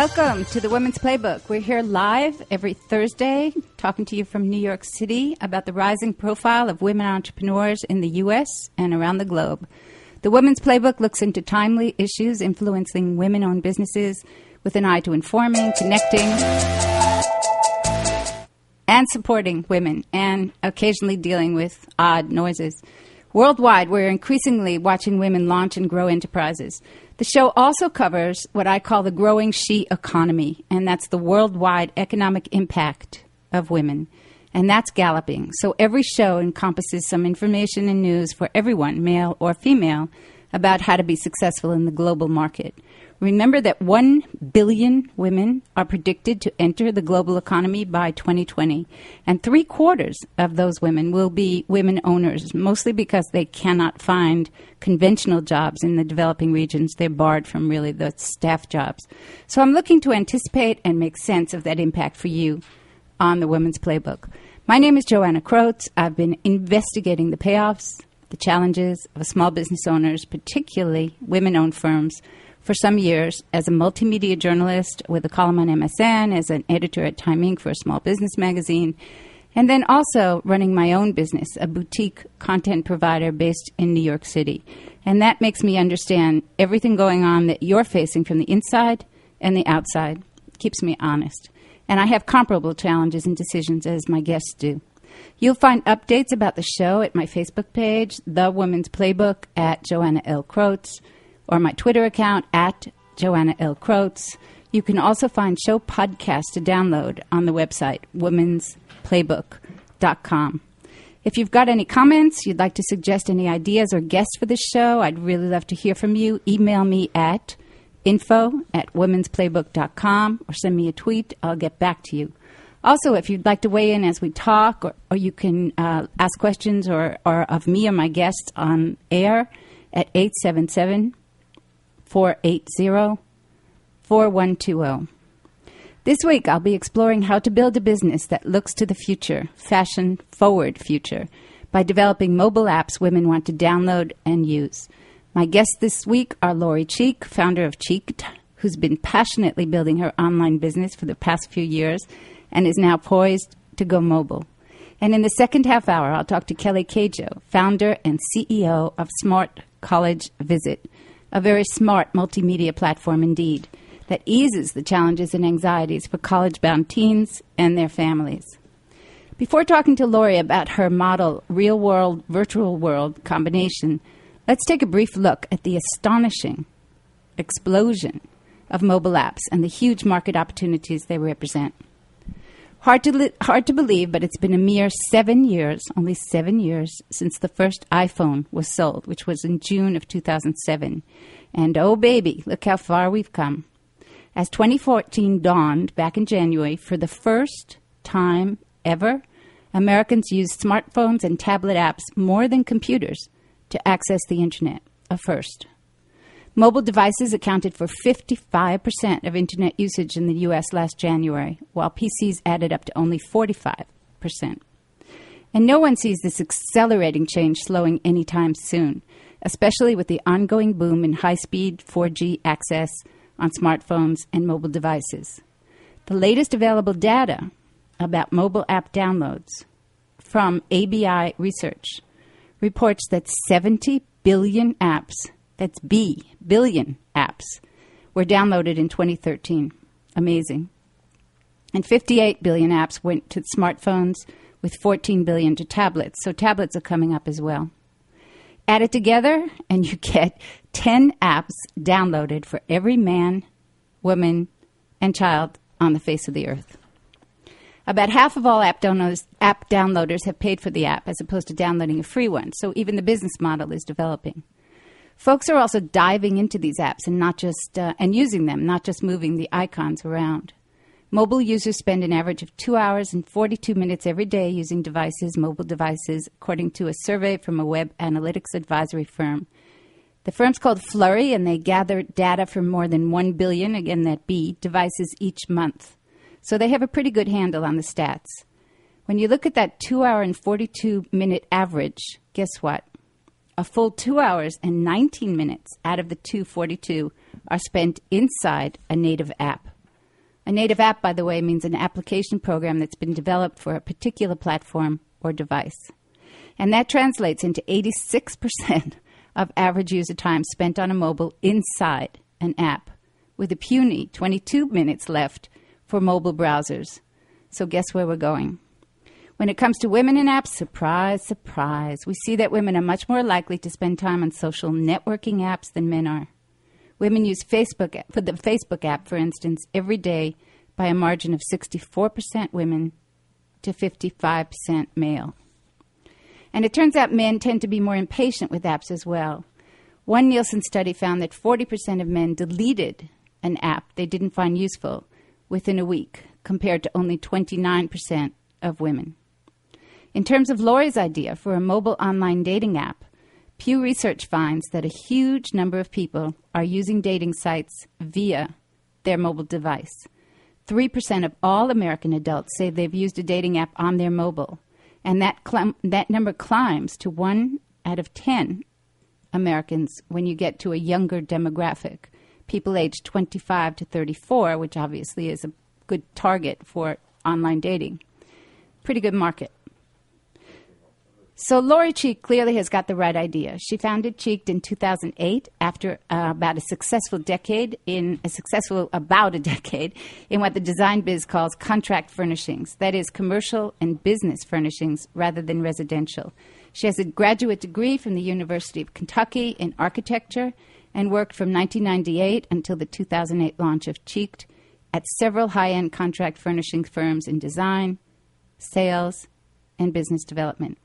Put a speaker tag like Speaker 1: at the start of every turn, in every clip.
Speaker 1: Welcome to the Women's Playbook. We're here live every Thursday talking to you from New York City about the rising profile of women entrepreneurs in the U.S. and around the globe. The Women's Playbook looks into timely issues influencing women owned businesses with an eye to informing, connecting, and supporting women, and occasionally dealing with odd noises. Worldwide, we're increasingly watching women launch and grow enterprises. The show also covers what I call the growing she economy, and that's the worldwide economic impact of women. And that's galloping. So every show encompasses some information and news for everyone, male or female, about how to be successful in the global market. Remember that 1 billion women are predicted to enter the global economy by 2020, and three quarters of those women will be women owners, mostly because they cannot find conventional jobs in the developing regions. They're barred from really the staff jobs. So I'm looking to anticipate and make sense of that impact for you on the Women's Playbook. My name is Joanna Krotz. I've been investigating the payoffs, the challenges of small business owners, particularly women owned firms for some years as a multimedia journalist with a column on MSN, as an editor at Time Inc. for a small business magazine, and then also running my own business, a boutique content provider based in New York City. And that makes me understand everything going on that you're facing from the inside and the outside. Keeps me honest. And I have comparable challenges and decisions as my guests do. You'll find updates about the show at my Facebook page, The Woman's Playbook, at Joanna L. Krotz or my Twitter account at Joanna L. Krotz. You can also find show podcasts to download on the website, womensplaybook.com. If you've got any comments, you'd like to suggest any ideas or guests for this show, I'd really love to hear from you. Email me at info at womensplaybook.com or send me a tweet. I'll get back to you. Also, if you'd like to weigh in as we talk, or, or you can uh, ask questions or, or of me or my guests on air at 877 480 4120. This week, I'll be exploring how to build a business that looks to the future, fashion forward future, by developing mobile apps women want to download and use. My guests this week are Lori Cheek, founder of Cheek'd, who's been passionately building her online business for the past few years and is now poised to go mobile. And in the second half hour, I'll talk to Kelly Queijo, founder and CEO of Smart College Visit, a very smart multimedia platform indeed that eases the challenges and anxieties for college bound teens and their families. Before talking to Lori about her model real world virtual world combination, let's take a brief look at the astonishing explosion of mobile apps and the huge market opportunities they represent. Hard to, li- hard to believe, but it's been a mere seven years, only seven years, since the first iPhone was sold, which was in June of 2007. And oh, baby, look how far we've come. As 2014 dawned back in January, for the first time ever, Americans used smartphones and tablet apps more than computers to access the internet. A first. Mobile devices accounted for 55% of internet usage in the U.S. last January, while PCs added up to only 45%. And no one sees this accelerating change slowing anytime soon, especially with the ongoing boom in high speed 4G access on smartphones and mobile devices. The latest available data about mobile app downloads from ABI Research reports that 70 billion apps that's B, billion apps, were downloaded in 2013. Amazing. And 58 billion apps went to smartphones, with 14 billion to tablets. So tablets are coming up as well. Add it together, and you get 10 apps downloaded for every man, woman, and child on the face of the earth. About half of all app downloaders, app downloaders have paid for the app as opposed to downloading a free one, so even the business model is developing. Folks are also diving into these apps and not just uh, and using them, not just moving the icons around. Mobile users spend an average of 2 hours and 42 minutes every day using devices, mobile devices, according to a survey from a web analytics advisory firm. The firm's called Flurry and they gather data from more than 1 billion, again that B, devices each month. So they have a pretty good handle on the stats. When you look at that 2 hour and 42 minute average, guess what? A full two hours and 19 minutes out of the 242 are spent inside a native app A native app, by the way, means an application program that's been developed for a particular platform or device. And that translates into 86% of average user time spent on a mobile inside an app, with a puny 22 minutes left for mobile browsers. So, guess where we're going? When it comes to women in apps, surprise, surprise, we see that women are much more likely to spend time on social networking apps than men are. Women use Facebook for the Facebook app, for instance, every day by a margin of 64% women to 55% male. And it turns out men tend to be more impatient with apps as well. One Nielsen study found that 40% of men deleted an app they didn't find useful within a week, compared to only 29% of women. In terms of Lori's idea for a mobile online dating app, Pew Research finds that a huge number of people are using dating sites via their mobile device. 3% of all American adults say they've used a dating app on their mobile, and that, cl- that number climbs to 1 out of 10 Americans when you get to a younger demographic, people aged 25 to 34, which obviously is a good target for online dating. Pretty good market. So Lori Cheek clearly has got the right idea. She founded Cheek'd in 2008 after uh, about a successful decade in a successful about a decade in what the design biz calls contract furnishings, that is commercial and business furnishings rather than residential. She has a graduate degree from the University of Kentucky in architecture and worked from 1998 until the 2008 launch of Cheek'd at several high-end contract furnishing firms in design, sales, and business development.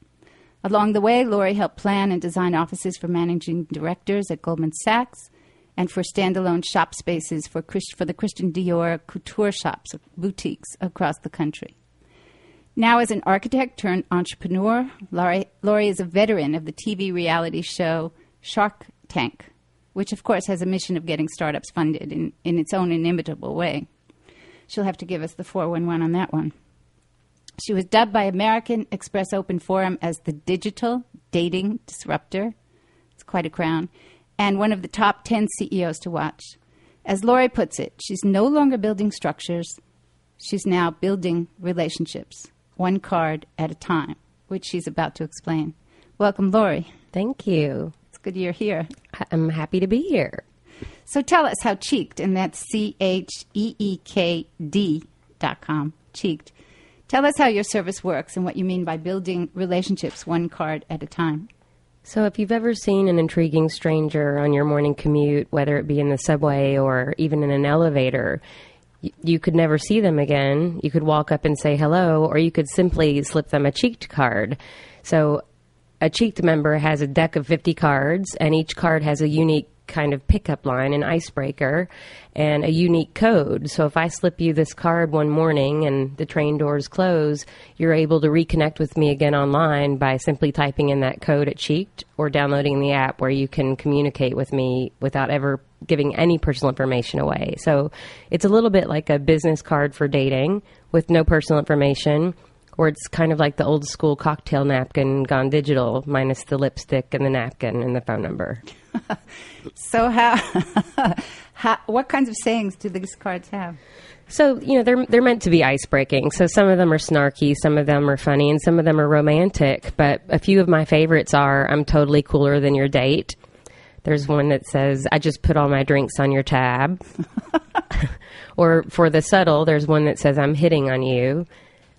Speaker 1: Along the way, Lori helped plan and design offices for managing directors at Goldman Sachs and for standalone shop spaces for, Christ- for the Christian Dior couture shops, boutiques across the country. Now, as an architect turned entrepreneur, Lori, Lori is a veteran of the TV reality show Shark Tank, which, of course, has a mission of getting startups funded in, in its own inimitable way. She'll have to give us the 411 on that one. She was dubbed by American Express Open Forum as the digital dating disruptor. It's quite a crown. And one of the top 10 CEOs to watch. As Lori puts it, she's no longer building structures, she's now building relationships, one card at a time, which she's about to explain. Welcome, Lori.
Speaker 2: Thank you.
Speaker 1: It's good you're here.
Speaker 2: I'm happy to be here.
Speaker 1: So tell us how Cheek'd, and that's C H E E K D dot com, Cheek'd, Tell us how your service works and what you mean by building relationships one card at a time.
Speaker 2: So, if you've ever seen an intriguing stranger on your morning commute, whether it be in the subway or even in an elevator, you could never see them again. You could walk up and say hello, or you could simply slip them a cheek'd card. So, a cheek'd member has a deck of 50 cards, and each card has a unique kind of pickup line, an icebreaker, and a unique code. So if I slip you this card one morning and the train doors close, you're able to reconnect with me again online by simply typing in that code at Cheek'd or downloading the app where you can communicate with me without ever giving any personal information away. So it's a little bit like a business card for dating with no personal information or it's kind of like the old school cocktail napkin gone digital, minus the lipstick and the napkin and the phone number.
Speaker 1: so, how, how, what kinds of sayings do these cards have?
Speaker 2: So you know they're they're meant to be ice breaking. So some of them are snarky, some of them are funny, and some of them are romantic. But a few of my favorites are "I'm totally cooler than your date." There's one that says "I just put all my drinks on your tab," or for the subtle, there's one that says "I'm hitting on you."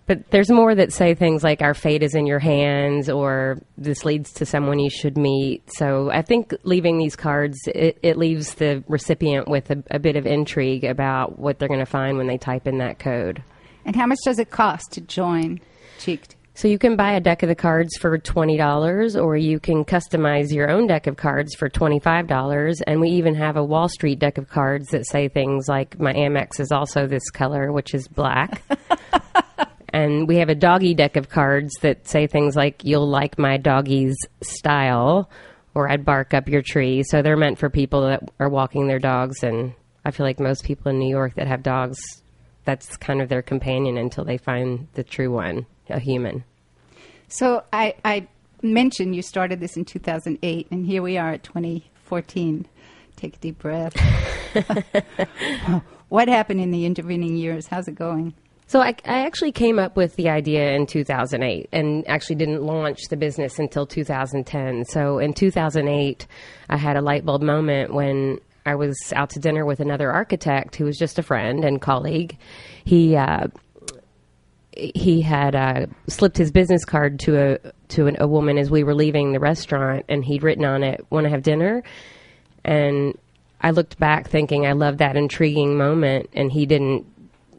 Speaker 2: But there's more that say things like our fate is in your hands or this leads to someone you should meet. So I think leaving these cards, it, it leaves the recipient with a, a bit of intrigue about what they're going to find when they type in that code.
Speaker 1: And how much does it cost to join Cheek'd?
Speaker 2: So you can buy a deck of the cards for $20 or you can customize your own deck of cards for $25 and we even have a Wall Street deck of cards that say things like my Amex is also this color which is black. and we have a doggy deck of cards that say things like "You'll like my doggy's style," or "I'd bark up your tree." So they're meant for people that are walking their dogs, and I feel like most people in New York that have dogs, that's kind of their companion until they find the true one, a human.
Speaker 1: So I, I mentioned you started this in 2008, and here we are at 2014. Take a deep breath. what happened in the intervening years? How's it going?
Speaker 2: So I, I, actually came up with the idea in 2008 and actually didn't launch the business until 2010. So in 2008, I had a light bulb moment when I was out to dinner with another architect who was just a friend and colleague. He uh, he had uh, slipped his business card to a to an, a woman as we were leaving the restaurant, and he'd written on it, "Want to have dinner?" And I looked back, thinking I loved that intriguing moment, and he didn't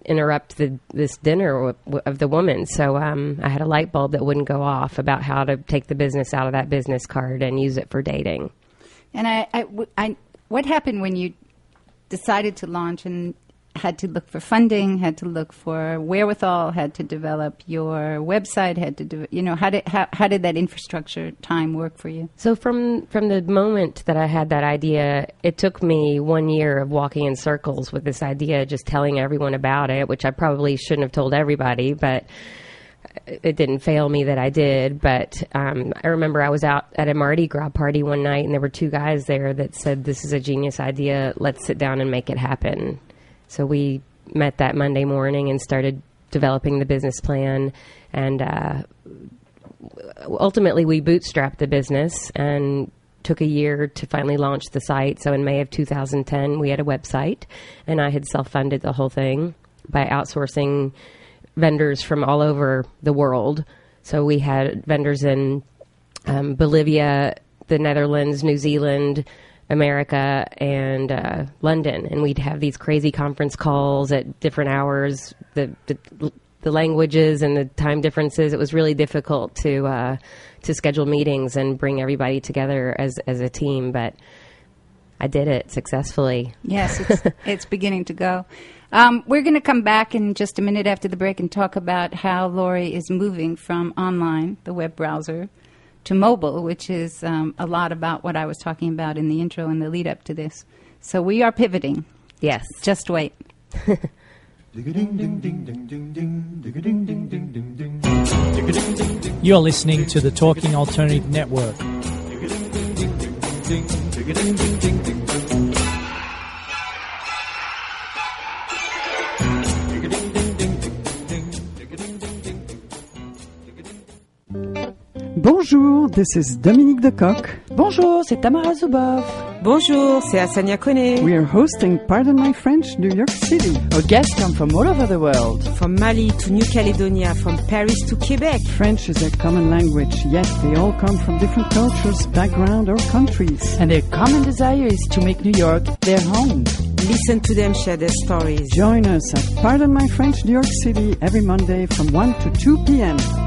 Speaker 2: interrupt the, this dinner of the woman. So um, I had a light bulb that wouldn't go off about how to take the business out of that business card and use it for dating.
Speaker 1: And I, I, I what happened when you decided to launch and had to look for funding, had to look for wherewithal, had to develop your website, had to do, you know, how did how, how did that infrastructure time work for you?
Speaker 2: So from from the moment that I had that idea, it took me one year of walking in circles with this idea, just telling everyone about it, which I probably shouldn't have told everybody, but it didn't fail me that I did, but um, I remember I was out at a Mardi Gras party one night, and there were two guys there that said, "This is a genius idea. Let's sit down and make it happen." So we met that Monday morning and started developing the business plan, and uh, ultimately we bootstrapped the business and took a year to finally launch the site. So in May of 2010, we had a website, and I had self-funded the whole thing by outsourcing vendors from all over the world. So we had vendors in um, Bolivia, the Netherlands, New Zealand, America and uh, London, and we'd have these crazy conference calls at different hours. The, the, the languages and the time differences. It was really difficult to uh, to schedule meetings and bring everybody together as as a team, but I did it successfully.
Speaker 1: Yes, it's, it's beginning to go. Um, we're going to come back in just a minute after the break and talk about how Lori is moving from online, the web browser, to mobile, which is um, a lot about what I was talking about in the intro and the lead up to this. So we are pivoting.
Speaker 2: Yes.
Speaker 1: Just wait.
Speaker 3: You're listening to the Talking Alternative Network.
Speaker 4: Bonjour, this is Dominique Decoq.
Speaker 5: Bonjour, c'est Tamara Zubov.
Speaker 6: Bonjour, c'est Asania Kone.
Speaker 4: We are hosting Pardon My French, New York City.
Speaker 5: Our guests come from all over the world.
Speaker 6: From Mali to New Caledonia, from Paris to Quebec.
Speaker 4: French is a common language, yet they all come from different cultures, background, or countries.
Speaker 5: And their common desire is to make New York their home.
Speaker 6: Listen to them share their stories.
Speaker 4: Join us at Pardon My French, New York City every Monday from 1 to 2 p.m.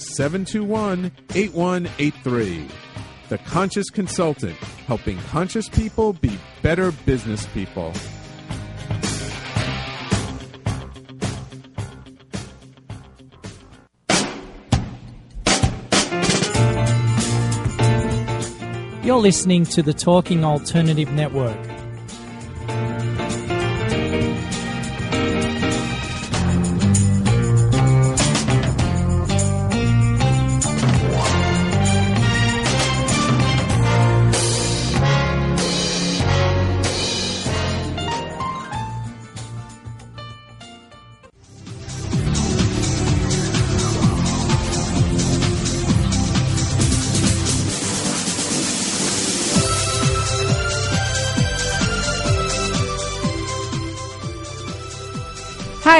Speaker 7: 721 8183. The Conscious Consultant, helping conscious people be better business people.
Speaker 3: You're listening to the Talking Alternative Network.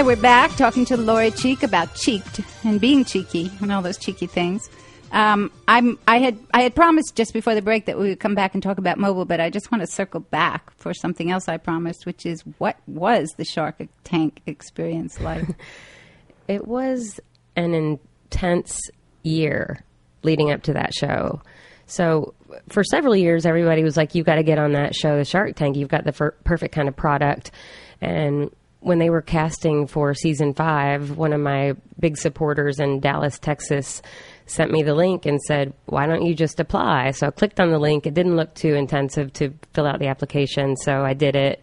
Speaker 1: We're back talking to Lori Cheek about cheek'd and being cheeky and all those cheeky things. Um, I'm, I had I had promised just before the break that we would come back and talk about mobile, but I just want to circle back for something else I promised, which is what was the Shark Tank experience like?
Speaker 2: It was an intense year leading up to that show. So for several years, everybody was like, "You've got to get on that show, the Shark Tank. You've got the perfect kind of product." And when they were casting for season five, one of my big supporters in Dallas, Texas, sent me the link and said, "Why don't you just apply?" So I clicked on the link. It didn't look too intensive to fill out the application, so I did it.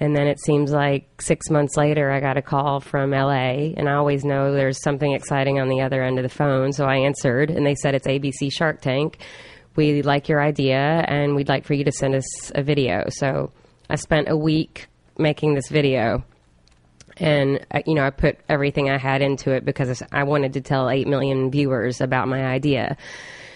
Speaker 2: And then it seems like six months later, I got a call from LA, and I always know there's something exciting on the other end of the phone. So I answered, and they said it's ABC Shark Tank. We like your idea, and we'd like for you to send us a video. So I spent a week making this video and you know I put everything I had into it because I wanted to tell 8 million viewers about my idea.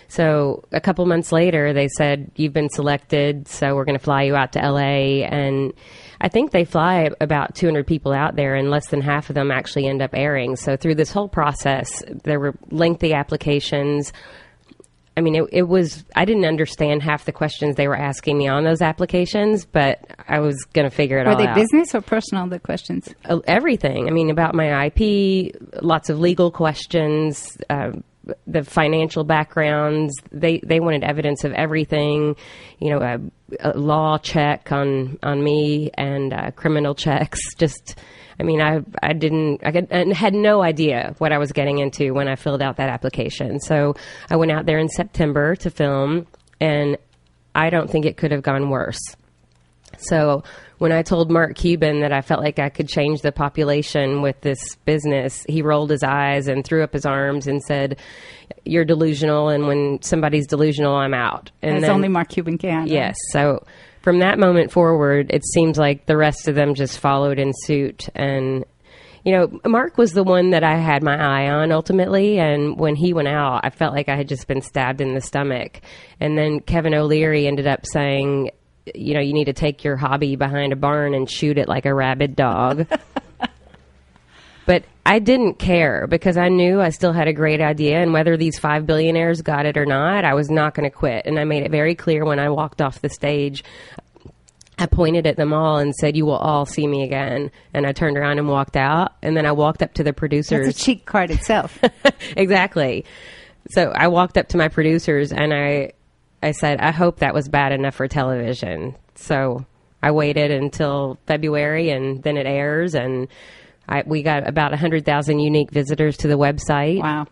Speaker 2: So a couple months later they said you've been selected so we're going to fly you out to LA and I think they fly about 200 people out there and less than half of them actually end up airing. So through this whole process there were lengthy applications I mean, it, it was, I didn't understand half the questions they were asking me on those applications, but I was going to figure it
Speaker 1: out.
Speaker 2: Were
Speaker 1: they business or personal, the questions?
Speaker 2: Uh, everything. I mean, about my IP, lots of legal questions, uh, the financial backgrounds. They they wanted evidence of everything. You know, a, a law check on on me and uh, criminal checks. Just. I mean, I I didn't I could, had no idea what I was getting into when I filled out that application. So I went out there in September to film, and I don't think it could have gone worse. So when I told Mark Cuban that I felt like I could change the population with this business, he rolled his eyes and threw up his arms and said, "You're delusional, and when somebody's delusional, I'm out." And
Speaker 1: As
Speaker 2: then-
Speaker 1: only Mark Cuban can.
Speaker 2: Yes. So from that moment forward, it seems like the rest of them just followed in suit. And, you know, Mark was the one that I had my eye on ultimately. And when he went out, I felt like I had just been stabbed in the stomach. And then Kevin O'Leary ended up saying, you know, you need to take your hobby behind a barn and shoot it like a rabid dog. But I didn't care because I knew I still had a great idea, and whether these five billionaires got it or not, I was not going to quit. And I made it very clear when I walked off the stage. I pointed at them all and said, "You will all see me again." And I turned around and walked out. And then I walked up to the producers.
Speaker 1: That's a cheek'd card itself.
Speaker 2: exactly. So I walked up to my producers and I, I said, "I hope that was bad enough for television." So I waited until February, and then it airs, and I, we got about hundred thousand unique visitors to the website.
Speaker 1: wow.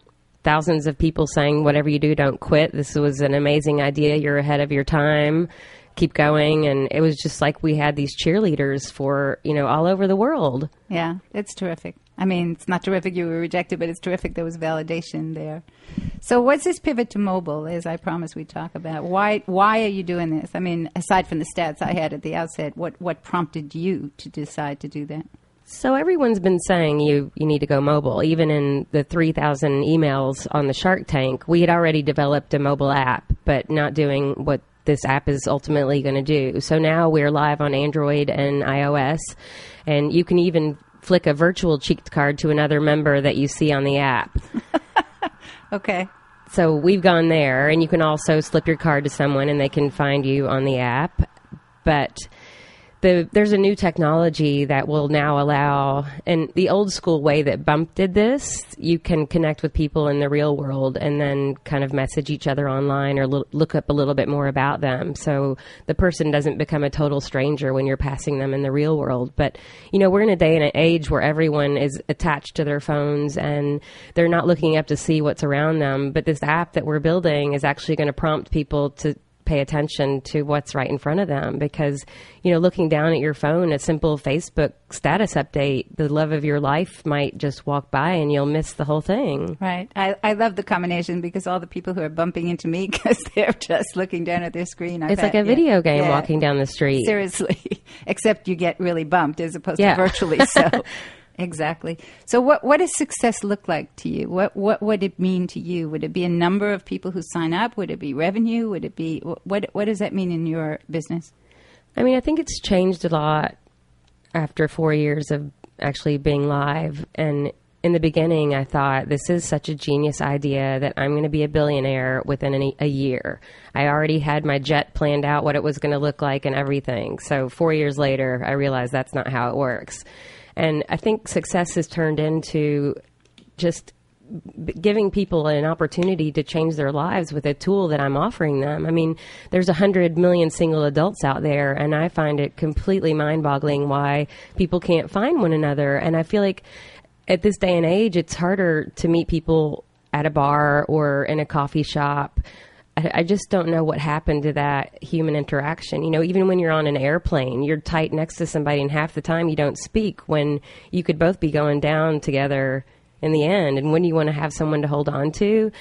Speaker 2: Thousands of people saying, "Whatever you do, don't quit. This was an amazing idea. You're ahead of your time. Keep going." And it was just like we had these cheerleaders for you know all over the world.
Speaker 1: Yeah, it's terrific. I mean, it's not terrific you were rejected, but it's terrific there was validation there. So, what's this pivot to mobile? As I promised we'd talk about why why are you doing this? I mean, aside from the stats I had at the outset, what what prompted you to decide to do that?
Speaker 2: So everyone's been saying you you need to go mobile. Even in the 3,000 emails on the Shark Tank, we had already developed a mobile app, but not doing what this app is ultimately going to do. So now we're live on Android and iOS, and you can even flick a virtual cheek'd card to another member that you see on the app.
Speaker 1: Okay.
Speaker 2: So we've gone there, and you can also slip your card to someone, and they can find you on the app. But the, there's a new technology that will now allow, and the old school way that Bump did this, you can connect with people in the real world and then kind of message each other online or loo- look up a little bit more about them. So the person doesn't become a total stranger when you're passing them in the real world. But, you know, we're in a day and an age where everyone is attached to their phones and they're not looking up to see what's around them. But this app that we're building is actually going to prompt people to pay attention to what's right in front of them because you know looking down at your phone a simple facebook status update the love of your life might just walk by and you'll miss the whole thing
Speaker 1: Right. I, I love the combination because all the people who are bumping into me because they're just looking down at their screen. I've
Speaker 2: it's like
Speaker 1: had-
Speaker 2: a
Speaker 1: yeah,
Speaker 2: video game
Speaker 1: yeah.
Speaker 2: walking down the street
Speaker 1: Seriously, except you get really bumped as opposed
Speaker 2: Yeah.
Speaker 1: to virtually. So, exactly. So, what what does success look like to you? What what would it mean to you? Would it be a number of people who sign up? Would it be revenue? Would it be what what does that mean in your business?
Speaker 2: I mean, I think it's changed a lot after four years of actually being live. And in the beginning, I thought this is such a genius idea that I'm going to be a billionaire within a year. I already had my jet planned out, what it was going to look like, and everything. So four years later, I realized that's not how it works. And I think success has turned into just giving people an opportunity to change their lives with a tool that I'm offering them. I mean, there's a hundred million single adults out there, and I find it completely mind-boggling why people can't find one another. And I feel like at this day and age, it's harder to meet people at a bar or in a coffee shop. I, I just don't know what happened to that human interaction. You know, even when you're on an airplane, you're tight next to somebody, and half the time you don't speak when you could both be going down together in the end. And when you want to have someone to hold on to?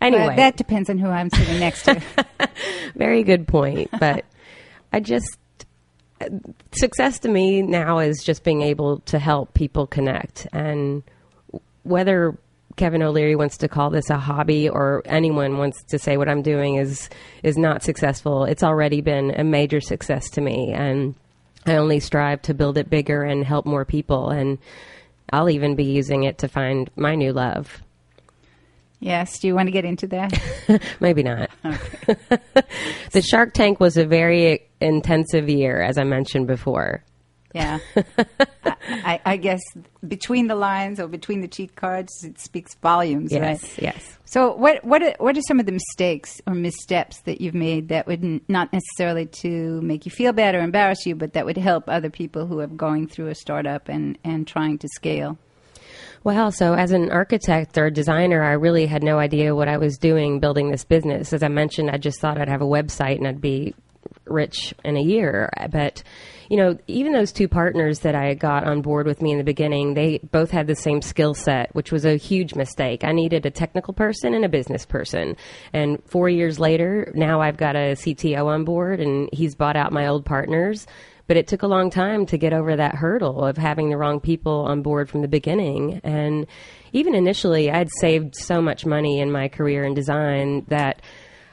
Speaker 2: Anyway,
Speaker 1: Well, that depends on who I'm sitting next to.
Speaker 2: very good point. But I just success to me now is just being able to help people connect and whether Kevin O'Leary wants to call this a hobby or anyone wants to say what I'm doing is is not successful. It's already been a major success to me and I only strive to build it bigger and help more people and I'll even be using it to find my new love.
Speaker 1: yes. Do you want to get into that?
Speaker 2: Maybe not. the Shark Tank was a very intensive year, as I mentioned before.
Speaker 1: Yeah. I, I, I guess between the lines or between the cheek'd cards, it speaks volumes,
Speaker 2: Yes,
Speaker 1: right?
Speaker 2: yes.
Speaker 1: So, what what are, what are some of the mistakes or missteps that you've made that would n- not necessarily to make you feel bad or embarrass you, but that would help other people who are going through a startup and and trying to scale?
Speaker 2: Well, so as an architect or designer, I really had no idea what I was doing building this business. As I mentioned, I just thought I'd have a website and I'd be rich in a year. But, you know, even those two partners that I got on board with me in the beginning, they both had the same skill set, which was a huge mistake. I needed a technical person and a business person. And four years later, now I've got a CTO on board and he's bought out my old partners but it took a long time to get over that hurdle of having the wrong people on board from the beginning. And even initially, I'd saved so much money in my career in design that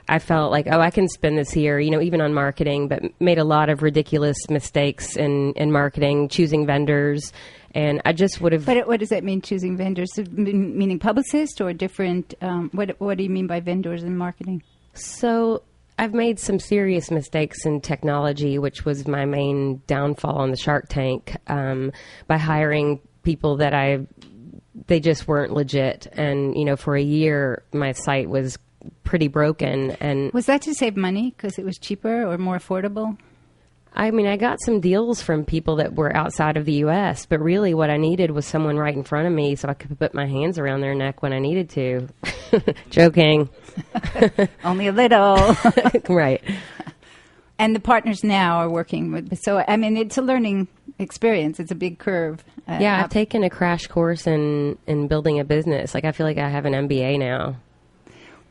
Speaker 2: I felt like, oh, I can spend this here, you know, even on marketing, but made a lot of ridiculous mistakes in, in marketing, choosing vendors. And I just would have.
Speaker 1: But what does that mean? Choosing vendors, meaning publicist or different? Um, what what do you mean by vendors in marketing?
Speaker 2: So I've made some serious mistakes in technology, which was my main downfall on the Shark Tank um, by hiring people that I they just weren't legit. And you know, for a year, my site was pretty broken. And
Speaker 1: Was that to save money because it was cheaper or more affordable?
Speaker 2: I mean, I got some deals from people that were outside of the U.S., but really, what I needed was someone right in front of me so I could put my hands around their neck when I needed to. Joking,
Speaker 1: Only a little.
Speaker 2: right?
Speaker 1: and the partners now are working with. So I mean, it's a learning experience. It's a big curve. Uh,
Speaker 2: Yeah, I've
Speaker 1: up-
Speaker 2: taken a crash course in in building a business. Like I feel like I have an MBA now.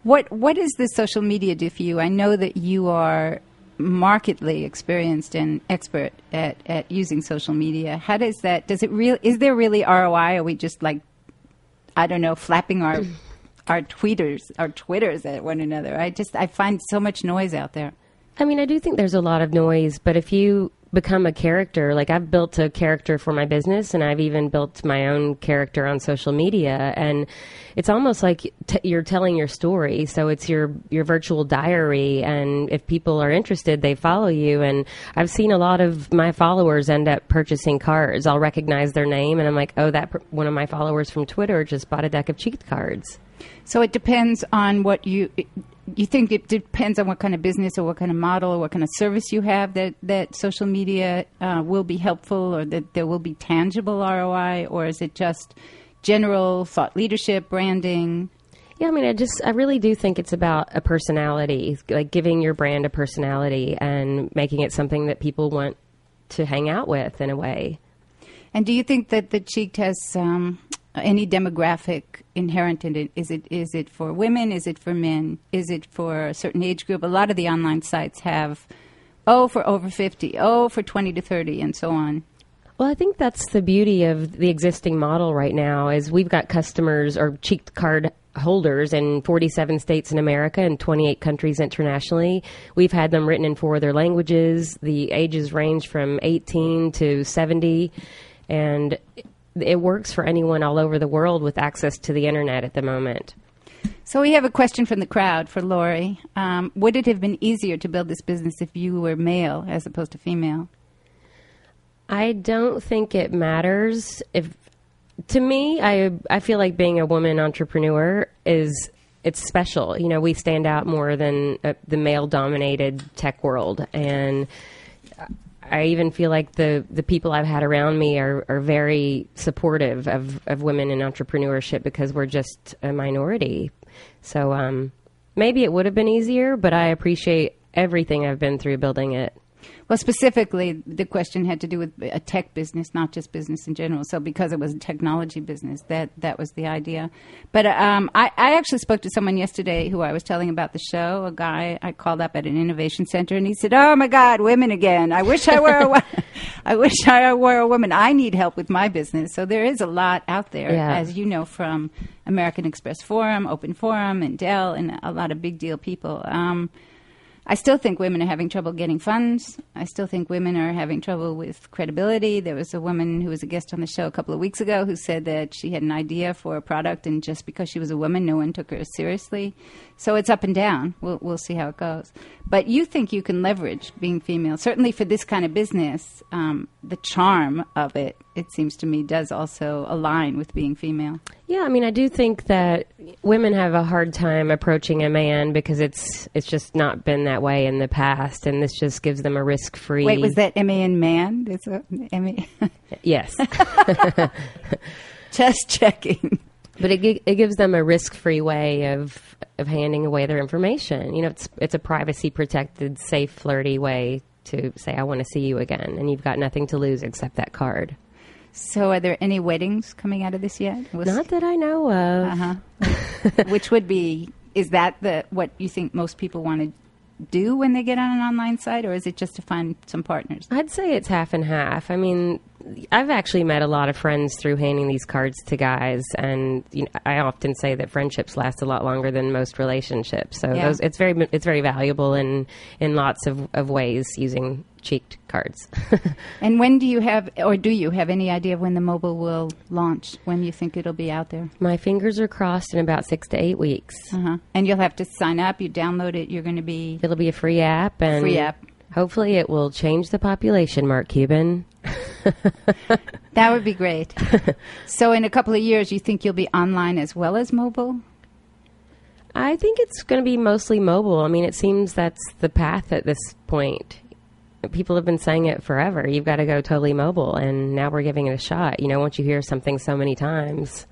Speaker 1: What What does the social media do for you? I know that you are markedly experienced and expert at, at using social media. How does that? Does it real? Is there really ROI? Or are we just like, I don't know, flapping our our tweeters, our twitters at one another? I just I find so much noise out there.
Speaker 2: I mean, I do think there's a lot of noise, but if you become a character, like I've built a character for my business and I've even built my own character on social media and it's almost like t- you're telling your story. So it's your your virtual diary and if people are interested, they follow you and I've seen a lot of my followers end up purchasing cards. I'll recognize their name and I'm like, "Oh, that one of my followers from Twitter just bought a deck of cheek'd cards."
Speaker 1: So it depends on what you you think it depends on what kind of business or what kind of model or what kind of service you have that that social media uh, will be helpful or that there will be tangible ROI or is it just general thought leadership branding?
Speaker 2: Yeah, I mean, I just, I really do think it's about a personality, like giving your brand a personality and making it something that people want to hang out with in a way.
Speaker 1: And do you think that the cheek'd has um, any demographic inherent in it? Is it is it for women? Is it for men? Is it for a certain age group? A lot of the online sites have, oh, for over fifty, oh, for twenty to thirty, and so on.
Speaker 2: Well, I think that's the beauty of the existing model right now is we've got customers or cheek'd card holders in 47 states in America and 28 countries internationally. We've had them written in four other languages. The ages range from 18 to 70 and it works for anyone all over the world with access to the internet at the moment.
Speaker 1: So we have a question from the crowd for Lori. Um, would it have been easier to build this business if you were male as opposed to female?
Speaker 2: I don't think it matters if to me, I I feel like being a woman entrepreneur is it's special. You know, we stand out more than uh, the male dominated tech world, and I even feel like the the people I've had around me are are very supportive of of women in entrepreneurship because we're just a minority. So um, maybe it would have been easier, but I appreciate everything I've been through building it.
Speaker 1: Well, specifically, the question had to do with a tech business, not just business in general. So, because it was a technology business, that that was the idea. But um, I, I actually spoke to someone yesterday who I was telling about the show. A guy I called up at an innovation center, and he said, "Oh my God, women again! I wish I were a, I wish I were a woman. I need help with my business." So there is a lot out there,
Speaker 2: Yeah.
Speaker 1: as you know from American Express Forum, Open Forum, and Dell, and a lot of big deal people. Um, I still think women are having trouble getting funds. I still think women are having trouble with credibility. There was a woman who was a guest on the show a couple of weeks ago who said that she had an idea for a product, and just because she was a woman, no one took her seriously. So it's up and down. We'll, we'll see how it goes. But you think you can leverage being female. Certainly for this kind of business, um, the charm of it, it seems to me, does also align with being female.
Speaker 2: Yeah, I mean, I do think that women have a hard time approaching a man because it's it's just not been that way in the past, and this just gives them a risk free.
Speaker 1: Wait, was that M A N man? It's a M A.
Speaker 2: Yes,
Speaker 1: Just checking.
Speaker 2: but it it gives them a risk free way of of handing away their information. You know, it's it's a privacy protected, safe, flirty way to say I want to see you again, and you've got nothing to lose except that card.
Speaker 1: So, are there any weddings coming out of this yet? Was-
Speaker 2: Not that I know of.
Speaker 1: Uh-huh. Which would be is that the what you think most people want to do when they get on an online site, or is it just to find some partners?
Speaker 2: I'd say it's half and half. I mean, I've actually met a lot of friends through handing these cards to guys, and you know, I often say that friendships last a lot longer than most relationships. So
Speaker 1: Yeah.
Speaker 2: those, it's very it's very valuable in in lots of, of ways using cheek'd cards.
Speaker 1: And when do you have, or do you have any idea of when the mobile will launch? When you think it'll be out there?
Speaker 2: My fingers are crossed in about six to eight weeks.
Speaker 1: Uh-huh. And you'll have to sign up. You download it. You're going to be
Speaker 2: It'll be a free app, and
Speaker 1: Free app.
Speaker 2: Hopefully, it will change the population. Mark Cuban.
Speaker 1: that would be great. so, in a couple of years, you think you'll be online as well as mobile?
Speaker 2: I think it's going to be mostly mobile. I mean, it seems that's the path at this point. People have been saying it forever. You've got to go totally mobile, and now we're giving it a shot. You know, once you hear something so many times,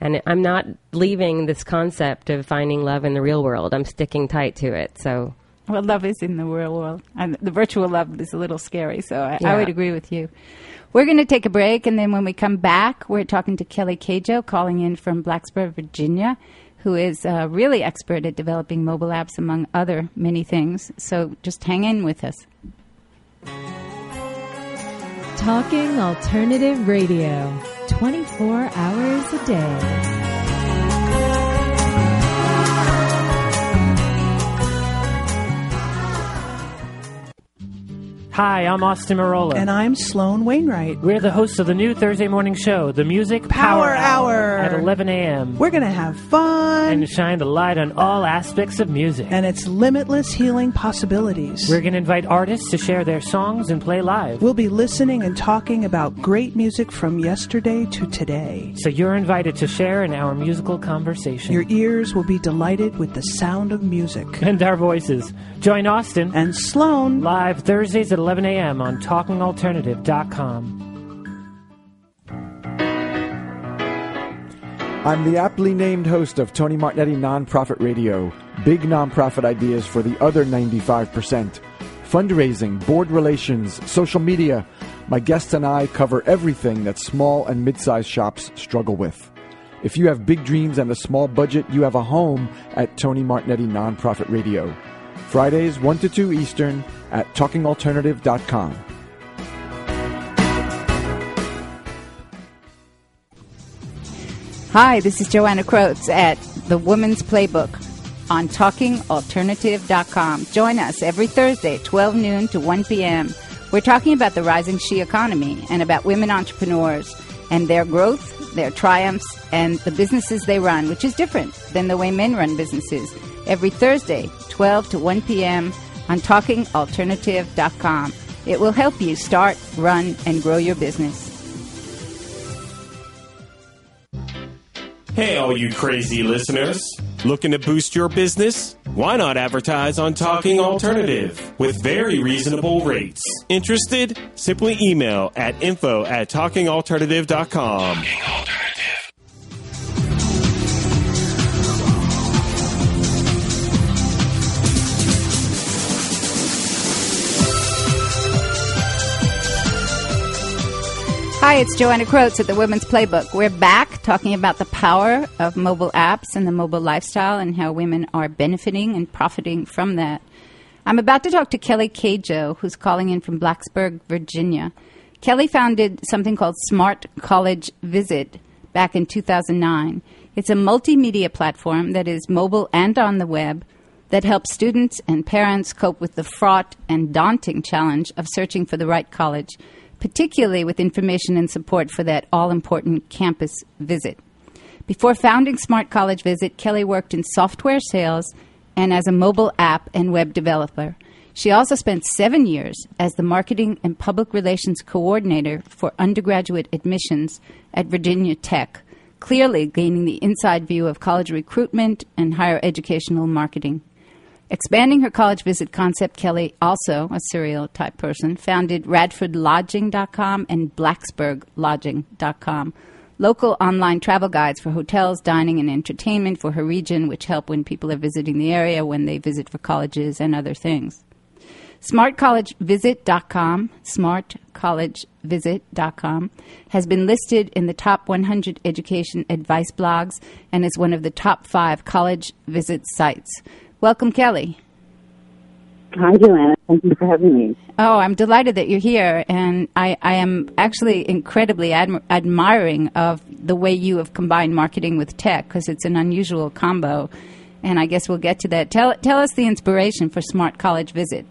Speaker 2: and I'm not leaving this concept of finding love in the real world. I'm sticking tight to it. So,
Speaker 1: Well, love is in the real world, and the virtual love is a little scary. So I, I would agree with you. We're going to take a break, and then when we come back, we're talking to Kelly Queijo, calling in from Blacksburg, Virginia, who is uh, really expert at developing mobile apps, among other many things. So just hang in with us.
Speaker 8: Talking Alternative Radio, 24 hours a day.
Speaker 9: Hi, I'm Austin Marola.
Speaker 10: And I'm Sloan Wainwright.
Speaker 9: We're the hosts of the new Thursday morning show, The Music
Speaker 10: Power Hour.
Speaker 9: at 11 a.m.
Speaker 10: We're going to have fun.
Speaker 9: and shine the light on all aspects of music.
Speaker 10: and its limitless healing possibilities.
Speaker 9: We're going to invite artists to share their songs and play live.
Speaker 10: We'll be listening and talking about great music from yesterday to today.
Speaker 9: So you're invited to share in our musical conversation.
Speaker 10: Your ears will be delighted with the sound of music.
Speaker 9: and our voices. Join Austin
Speaker 10: And Sloan,
Speaker 9: live Thursdays at 11 a.m. on TalkingAlternative.com.
Speaker 11: I'm the aptly named host of Tony Martignetti Nonprofit Radio. Big nonprofit ideas for the other 95%. Fundraising, board relations, social media. My guests and I cover everything that small and mid sized shops struggle with. If you have big dreams and a small budget, you have a home at Tony Martignetti Nonprofit Radio. Fridays, 1 to 2 Eastern at talkingalternative.com.
Speaker 1: Hi, this is Joanna Krotz at The Woman's Playbook on TalkingAlternative.com. Join us every Thursday at 12 noon to 1 p.m. We're talking about the rising she economy and about women entrepreneurs and their growth, their triumphs, and the businesses they run, which is different than the way men run businesses. Every Thursday, 12 to 1 p.m. on TalkingAlternative.com. It will help you start, run, and grow your business.
Speaker 12: Hey, all you crazy listeners. Looking to boost your business? Why not advertise on Talking Alternative with very reasonable rates? Interested? Simply email at info at talkingalternative.com. Talking
Speaker 1: Hi, it's Joanna Krotz at the Women's Playbook. We're back talking about the power of mobile apps and the mobile lifestyle and how women are benefiting and profiting from that. I'm about to talk to Kelly Queijo, who's calling in from Blacksburg, Virginia. Kelly founded something called Smart College Visit back in 2009. It's a multimedia platform that is mobile and on the web that helps students and parents cope with the fraught and daunting challenge of searching for the right college particularly with information and support for that all important campus visit. Before founding Smart College Visit, Kelly worked in software sales and as a mobile app and web developer. She also spent seven years as the marketing and public relations coordinator for undergraduate admissions at Virginia Tech, clearly gaining the inside view of college recruitment and higher educational marketing. Expanding her college visit concept, Kelly, also a serial type person, founded RadfordLodging.com and BlacksburgLodging.com, local online travel guides for hotels, dining, and entertainment for her region, which help when people are visiting the area when they visit for colleges and other things. SmartCollegeVisit.com, SmartCollegeVisit.com, has been listed in the top 100 education advice blogs and is one of the top five college visit sites. Welcome, Kelly.
Speaker 13: Hi, Joanna. Thank you for having me.
Speaker 1: Oh, I'm delighted that you're here, and I, I am actually incredibly admi- admiring of the way you have combined marketing with tech because it's an unusual combo, and I guess we'll get to that. Tell tell us the inspiration for Smart College Visit.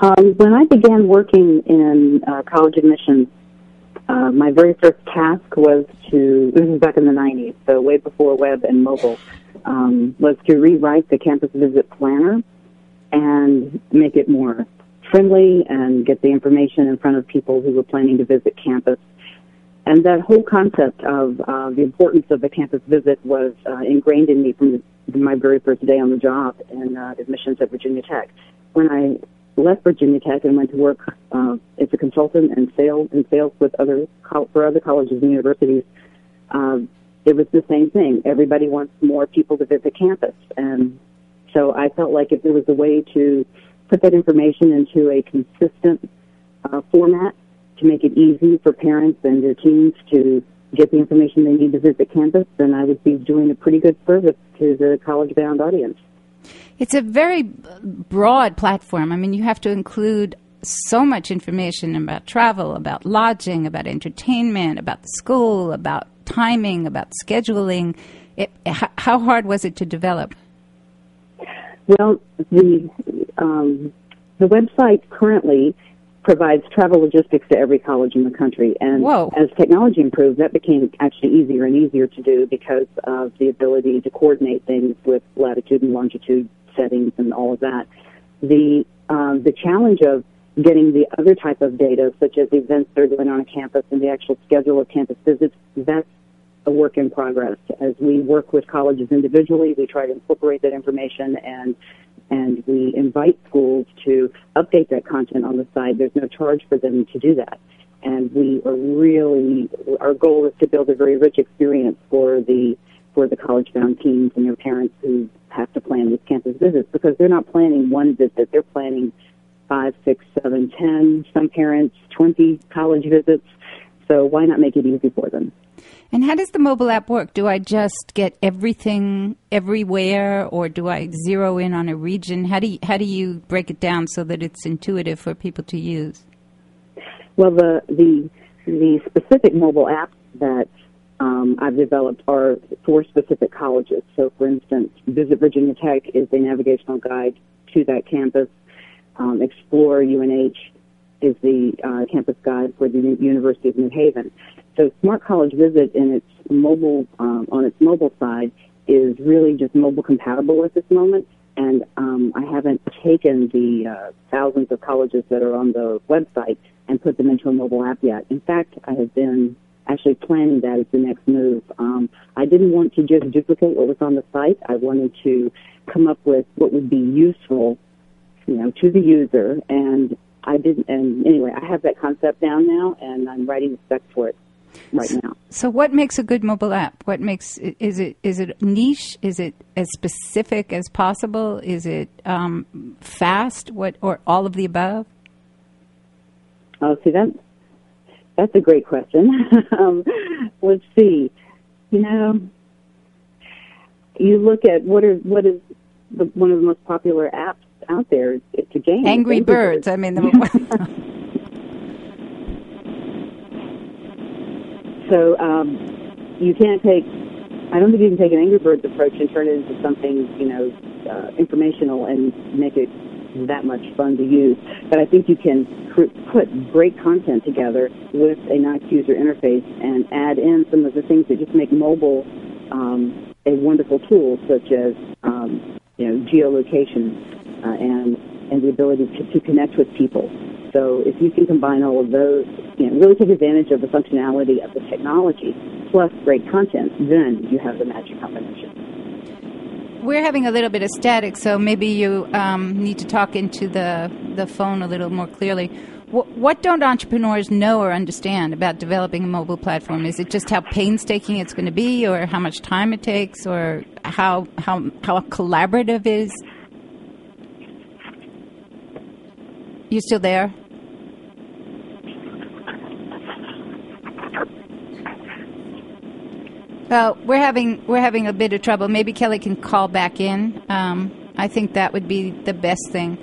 Speaker 13: Um, when I began working in uh, college admissions, uh, my very first task was to this was back in the 90s, so way before web and mobile um, was to rewrite the campus visit planner and make it more friendly and get the information in front of people who were planning to visit campus. And that whole concept of uh, the importance of the campus visit was uh, ingrained in me from my very first day on the job in uh, admissions at Virginia Tech. When I left Virginia Tech and went to work uh, as a consultant and sales and sales with other for other colleges and universities, uh, it was the same thing. Everybody wants more people to visit campus. And so I felt like if there was a way to put that information into a consistent uh, format to make it easy for parents and their teens to get the information they need to visit campus, then I would be doing a pretty good service to the college bound audience.
Speaker 1: It's a very broad platform. I mean, you have to include so much information about travel, about lodging, about entertainment, about the school, about timing, about scheduling. It, how hard was it to develop?
Speaker 13: Well, the um, the website currently provides travel logistics to every college in the country, and
Speaker 1: Whoa.
Speaker 13: as technology improved, that became actually easier and easier to do because of the ability to coordinate things with latitude and longitude settings and all of that. The um, the challenge of getting the other type of data, such as events that are going on a campus and the actual schedule of campus visits, that's a work in progress. As we work with colleges individually, we try to incorporate that information and and we invite schools to update that content on the site. There's no charge for them to do that. And we are really our goal is to build a very rich experience for the for the college bound teens and their parents who have to plan these campus visits because they're not planning one visit, they're planning five, six, seven, ten, some parents, twenty college visits. So why not make it easy for them?
Speaker 1: And how does the mobile app work? Do I just get everything everywhere, or do I zero in on a region? How do you, how do you break it down so that it's intuitive for people to use?
Speaker 13: Well, the the the specific mobile app that um, I've developed are for specific colleges. So, for instance, Visit Virginia Tech is a navigational guide to that campus. Um, Explore UNH is the uh, campus guide for the University of New Haven. So Smart College Visit in its mobile um, on its mobile side is really just mobile compatible at this moment. And um, I haven't taken the uh, thousands of colleges that are on the website and put them into a mobile app yet. In fact, I have been actually planning that as the next move. Um, I didn't want to just duplicate what was on the site. I wanted to come up with what would be useful, you know, to the user. And I didn't. And anyway, I have that concept down now, and I'm writing the spec for it right now.
Speaker 1: So, what makes a good mobile app? What makes is it is it niche? Is it as specific as possible? Is it um, fast? What or all of the above?
Speaker 13: Oh, see that that's a great question. um, let's see. You know, you look at what are what is the, one of the most popular apps out there. It's a game.
Speaker 1: Angry, Angry Birds. Birds. I mean, the,
Speaker 13: So um, you can't take. I don't think you can take an Angry Birds approach and turn it into something you know uh, informational and make it that much fun to use. But I think you can put great content together with a nice user interface and add in some of the things that just make mobile um, a wonderful tool, such as um, you know geolocation uh, and and the ability to, to connect with people. So if you can combine all of those, you know, really take advantage of the functionality of the technology plus great content, then you have the magic combination.
Speaker 1: We're having a little bit of static, so maybe you um, need to talk into the the phone a little more clearly. What, what don't entrepreneurs know or understand about developing a mobile platform? Is it just how painstaking it's going to be, or how much time it takes, or how how how collaborative is? You still there? Well, we're having we're having a bit of trouble. Maybe Kelly can call back in. Um, I think that would be the best thing.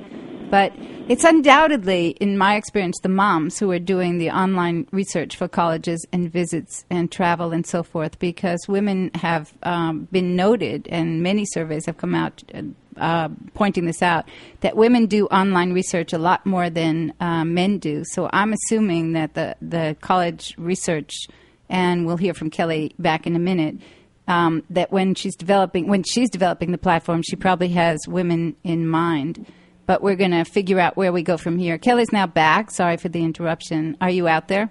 Speaker 1: But it's undoubtedly, in my experience, the moms who are doing the online research for colleges and visits and travel and so forth, because women have um, been noted, and many surveys have come out uh, pointing this out, that women do online research a lot more than uh, men do. So I'm assuming that the the college research and we'll hear from Kelly back in a minute. Um, that when she's developing when she's developing the platform, she probably has women in mind. But we're going to figure out where we go from here. Kelly's now back. Sorry for the interruption. Are you out there?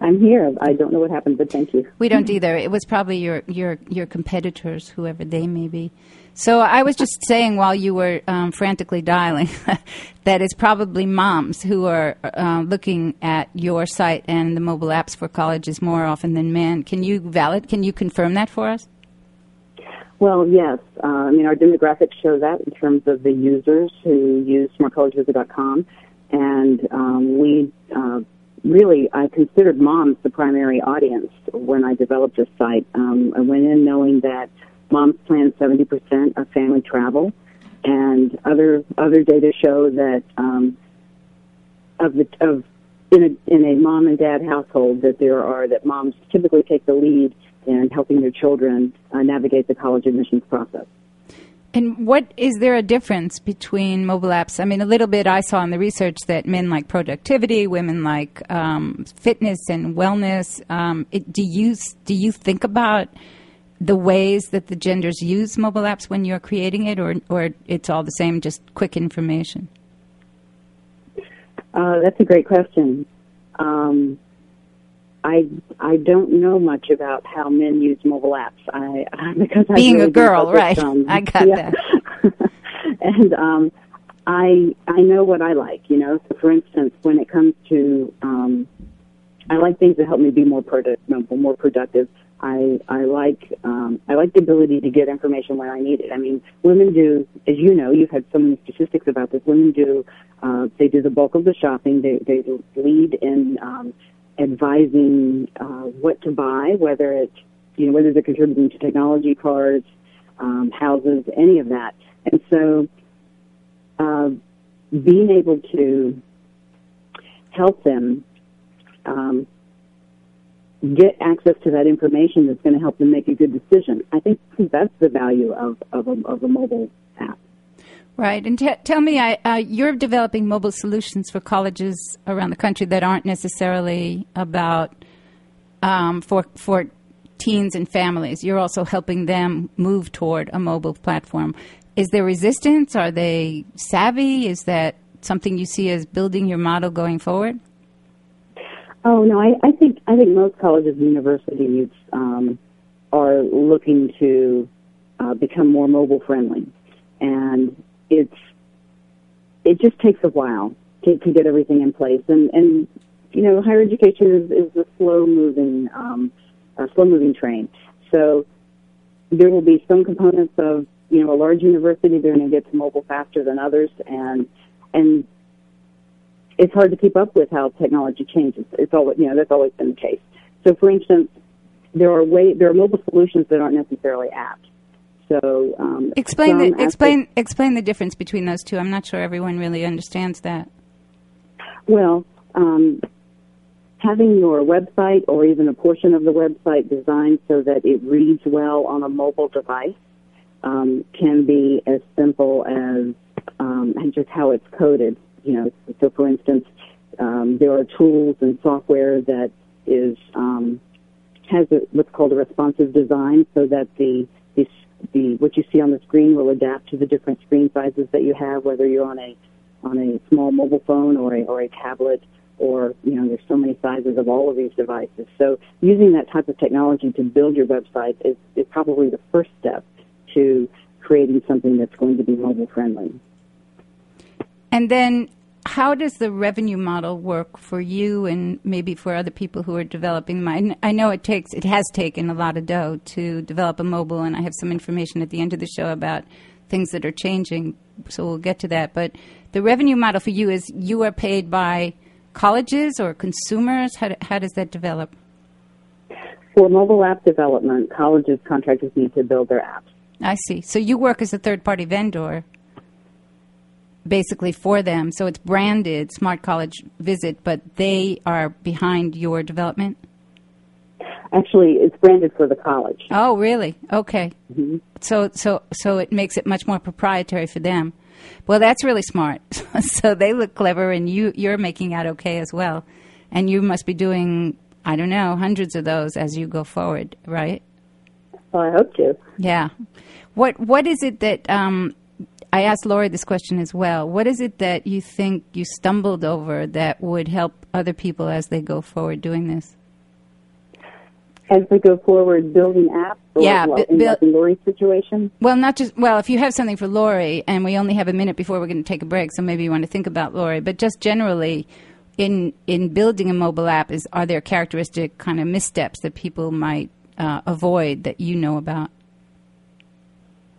Speaker 13: I'm here. I don't know what happened, but thank you.
Speaker 1: We don't either. It was probably your your your competitors, whoever they may be. So I was just saying while you were um, frantically dialing that it's probably moms who are uh, looking at your site and the mobile apps for colleges more often than men. Can you valid? Can you confirm that for us?
Speaker 13: Well, yes. Uh, I mean, our demographics show that in terms of the users who use smartcollegevisit.com, and um, we uh, really I considered moms the primary audience when I developed this site. Um, I went in knowing that moms plan 70% of family travel, and other other data show that um, of the of in a in a mom and dad household that there are that moms typically take the lead in helping their children uh, navigate the college admissions process.
Speaker 1: And what is there a difference between mobile apps? I mean, a little bit I saw in the research that men like productivity, women like um, fitness and wellness. Um, it, do you do you think about the ways that the genders use mobile apps when you're creating it, or or it's all the same, just quick information?
Speaker 13: Uh, that's a great question. Um, I I don't know much about how men use mobile apps. I because
Speaker 1: being
Speaker 13: really
Speaker 1: a girl, right? On, I got
Speaker 13: yeah.
Speaker 1: that.
Speaker 13: and um, I I know what I like. You know, so for instance, when it comes to um, I like things that help me be more productive, more productive. I I like um, I like the ability to get information when I need it. I mean, women do, as you know, you've had so many statistics about this. Women do uh, they do the bulk of the shopping. They they lead in um, advising uh, what to buy, whether it's you know whether they're contributing to technology, cars, um, houses, any of that. And so, uh, being able to help them um, get access to that information that's going to help them make a good decision. I think that's the value of, of, a, of a mobile app.
Speaker 1: Right. And t- tell me, I, uh, you're developing mobile solutions for colleges around the country that aren't necessarily about um, for, for teens and families. You're also helping them move toward a mobile platform. Is there resistance? Are they savvy? Is that something you see as building your model going forward?
Speaker 13: Oh no, I, I think I think most colleges and universities um, are looking to uh, become more mobile friendly, and it's it just takes a while to, to get everything in place. And and you know, higher education is, is a slow moving um, a slow moving train. So there will be some components of you know a large university they're going to get to mobile faster than others, and and it's hard to keep up with how technology changes. It's always, you know, that's always been the case. So, for instance, there are way there are mobile solutions that aren't necessarily apps. So, um,
Speaker 1: explain the explain explain the difference between those two. I'm not sure everyone really understands that.
Speaker 13: Well, um, having your website or even a portion of the website designed so that it reads well on a mobile device um, can be as simple as um, and just how it's coded. You know, so for instance, um, there are tools and software that is um, has a, what's called a responsive design, so that the, the the what you see on the screen will adapt to the different screen sizes that you have, whether you're on a on a small mobile phone or a or a tablet or you know there's so many sizes of all of these devices. So using that type of technology to build your website is, is probably the first step to creating something that's going to be mobile friendly.
Speaker 1: And then, how does the revenue model work for you and maybe for other people who are developing them? I I know it takes, it has taken a lot of dough to develop a mobile, and I have some information at the end of the show about things that are changing. So we'll get to that. But the revenue model for you is you are paid by colleges or consumers. How, how does that develop?
Speaker 13: For mobile app development, colleges contractors need to build their apps.
Speaker 1: I see. So you work as a third party vendor basically for them. So it's branded Smart College Visit, but they are behind your development?
Speaker 13: Actually, it's branded for the college.
Speaker 1: Oh, really? Okay. So so so it makes it much more proprietary for them. Well, that's really smart. so they look clever and you you're making out okay as well. And you must be doing I don't know, hundreds of those as you go forward, right?
Speaker 13: Well, I hope to.
Speaker 1: Yeah. What What is it that um, I asked Lori this question as well? What is it that you think you stumbled over that would help other people as they go forward doing this?
Speaker 13: As we go forward, building apps. Or,
Speaker 1: Yeah,
Speaker 13: well,
Speaker 1: bu-
Speaker 13: in,
Speaker 1: buil-
Speaker 13: like Lori's situation.
Speaker 1: Well, not just well. If you have something for Lori, and we only have a minute before we're going to take a break, so maybe you want to think about Lori. But just generally, in in building a mobile app, is are there characteristic kind of missteps that people might uh, avoid that you know about?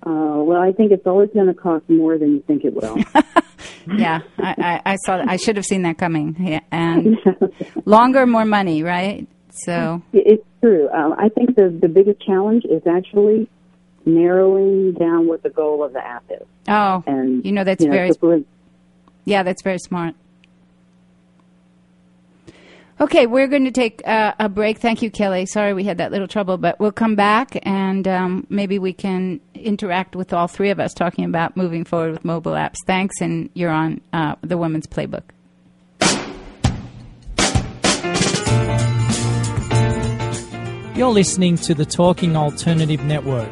Speaker 13: Uh, well, I think it's always going to cost more than you think it will.
Speaker 1: yeah, I, I, I saw. I should have seen that coming. Yeah, and longer, more money, right? So
Speaker 13: It's true. Um, I think the the biggest challenge is actually narrowing down what the goal of the app is.
Speaker 1: oh,
Speaker 13: And
Speaker 1: you know that's
Speaker 13: you know,
Speaker 1: very
Speaker 13: so for-
Speaker 1: yeah, that's very smart. Okay, we're going to take uh, a break. Thank you, Kelly. Sorry we had that little trouble, but we'll come back and um, maybe we can interact with all three of us talking about moving forward with mobile apps. Thanks, and you're on uh, the Women's Playbook.
Speaker 3: You're listening to the Talking Alternative Network.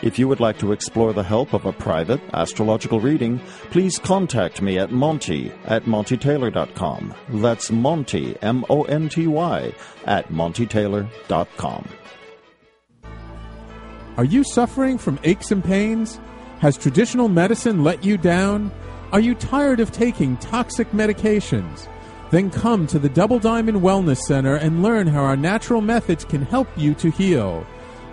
Speaker 14: If you would like to explore the help of a private astrological reading, please contact me at Monty at MontyTaylor.com. That's Monty, M O N T Y, at MontyTaylor.com.
Speaker 7: Are you suffering from aches and pains? Has traditional medicine let you down? Are you tired of taking toxic medications? Then come to the Double Diamond Wellness Center and learn how our natural methods can help you to heal.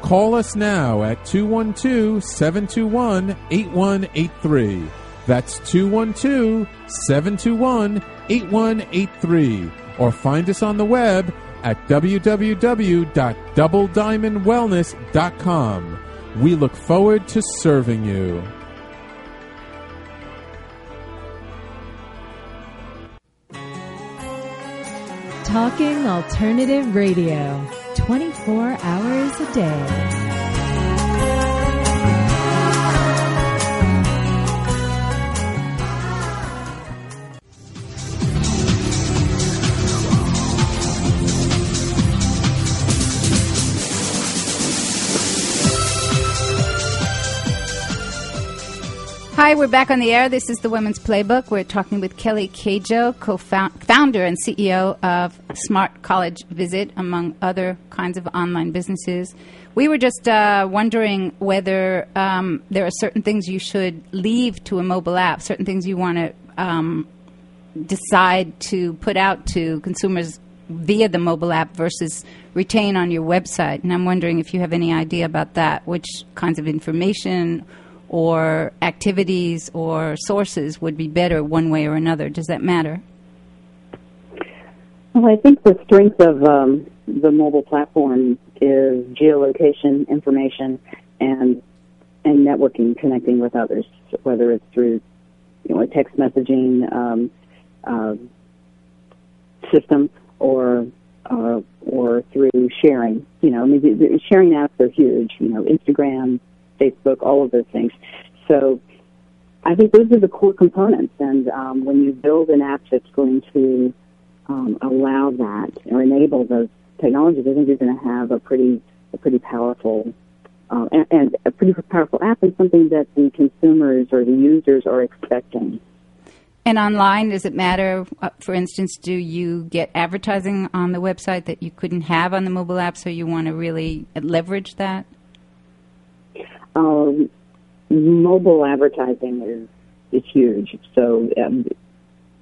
Speaker 7: Call us now at 212 721 8183. That's 212 721 8183. Or find us on the web at www.doublediamondwellness.com. We look forward to serving you.
Speaker 8: Talking Alternative Radio, 24 hours a day.
Speaker 1: Hi, we're back on the air. This is the Women's Playbook. We're talking with Kelly Queijo, co-founder and CEO of Smart College Visit, among other kinds of online businesses. We were just uh, wondering whether um, there are certain things you should leave to a mobile app, certain things you want to um, decide to put out to consumers via the mobile app versus retain on your website. And I'm wondering if you have any idea about that, which kinds of information or activities or sources would be better one way or another. Does that matter?
Speaker 13: Well, I think the strength of um, the mobile platform is geolocation information and and networking, connecting with others, whether it's through you know a text messaging um, uh, system or uh, or through sharing. You know, I mean, the, the sharing apps are huge. You know, Instagram, Facebook, all of those things. So I think those are the core components. And um, when you build an app that's going to um, allow that or enable those technologies, I think you're going to have a pretty a pretty powerful uh, and, and a pretty powerful app and something that the consumers or the users are expecting.
Speaker 1: And online, does it matter? Uh, for instance, do you get advertising on the website that you couldn't have on the mobile app, so you want to really leverage that?
Speaker 13: Um, mobile advertising is is huge. So um,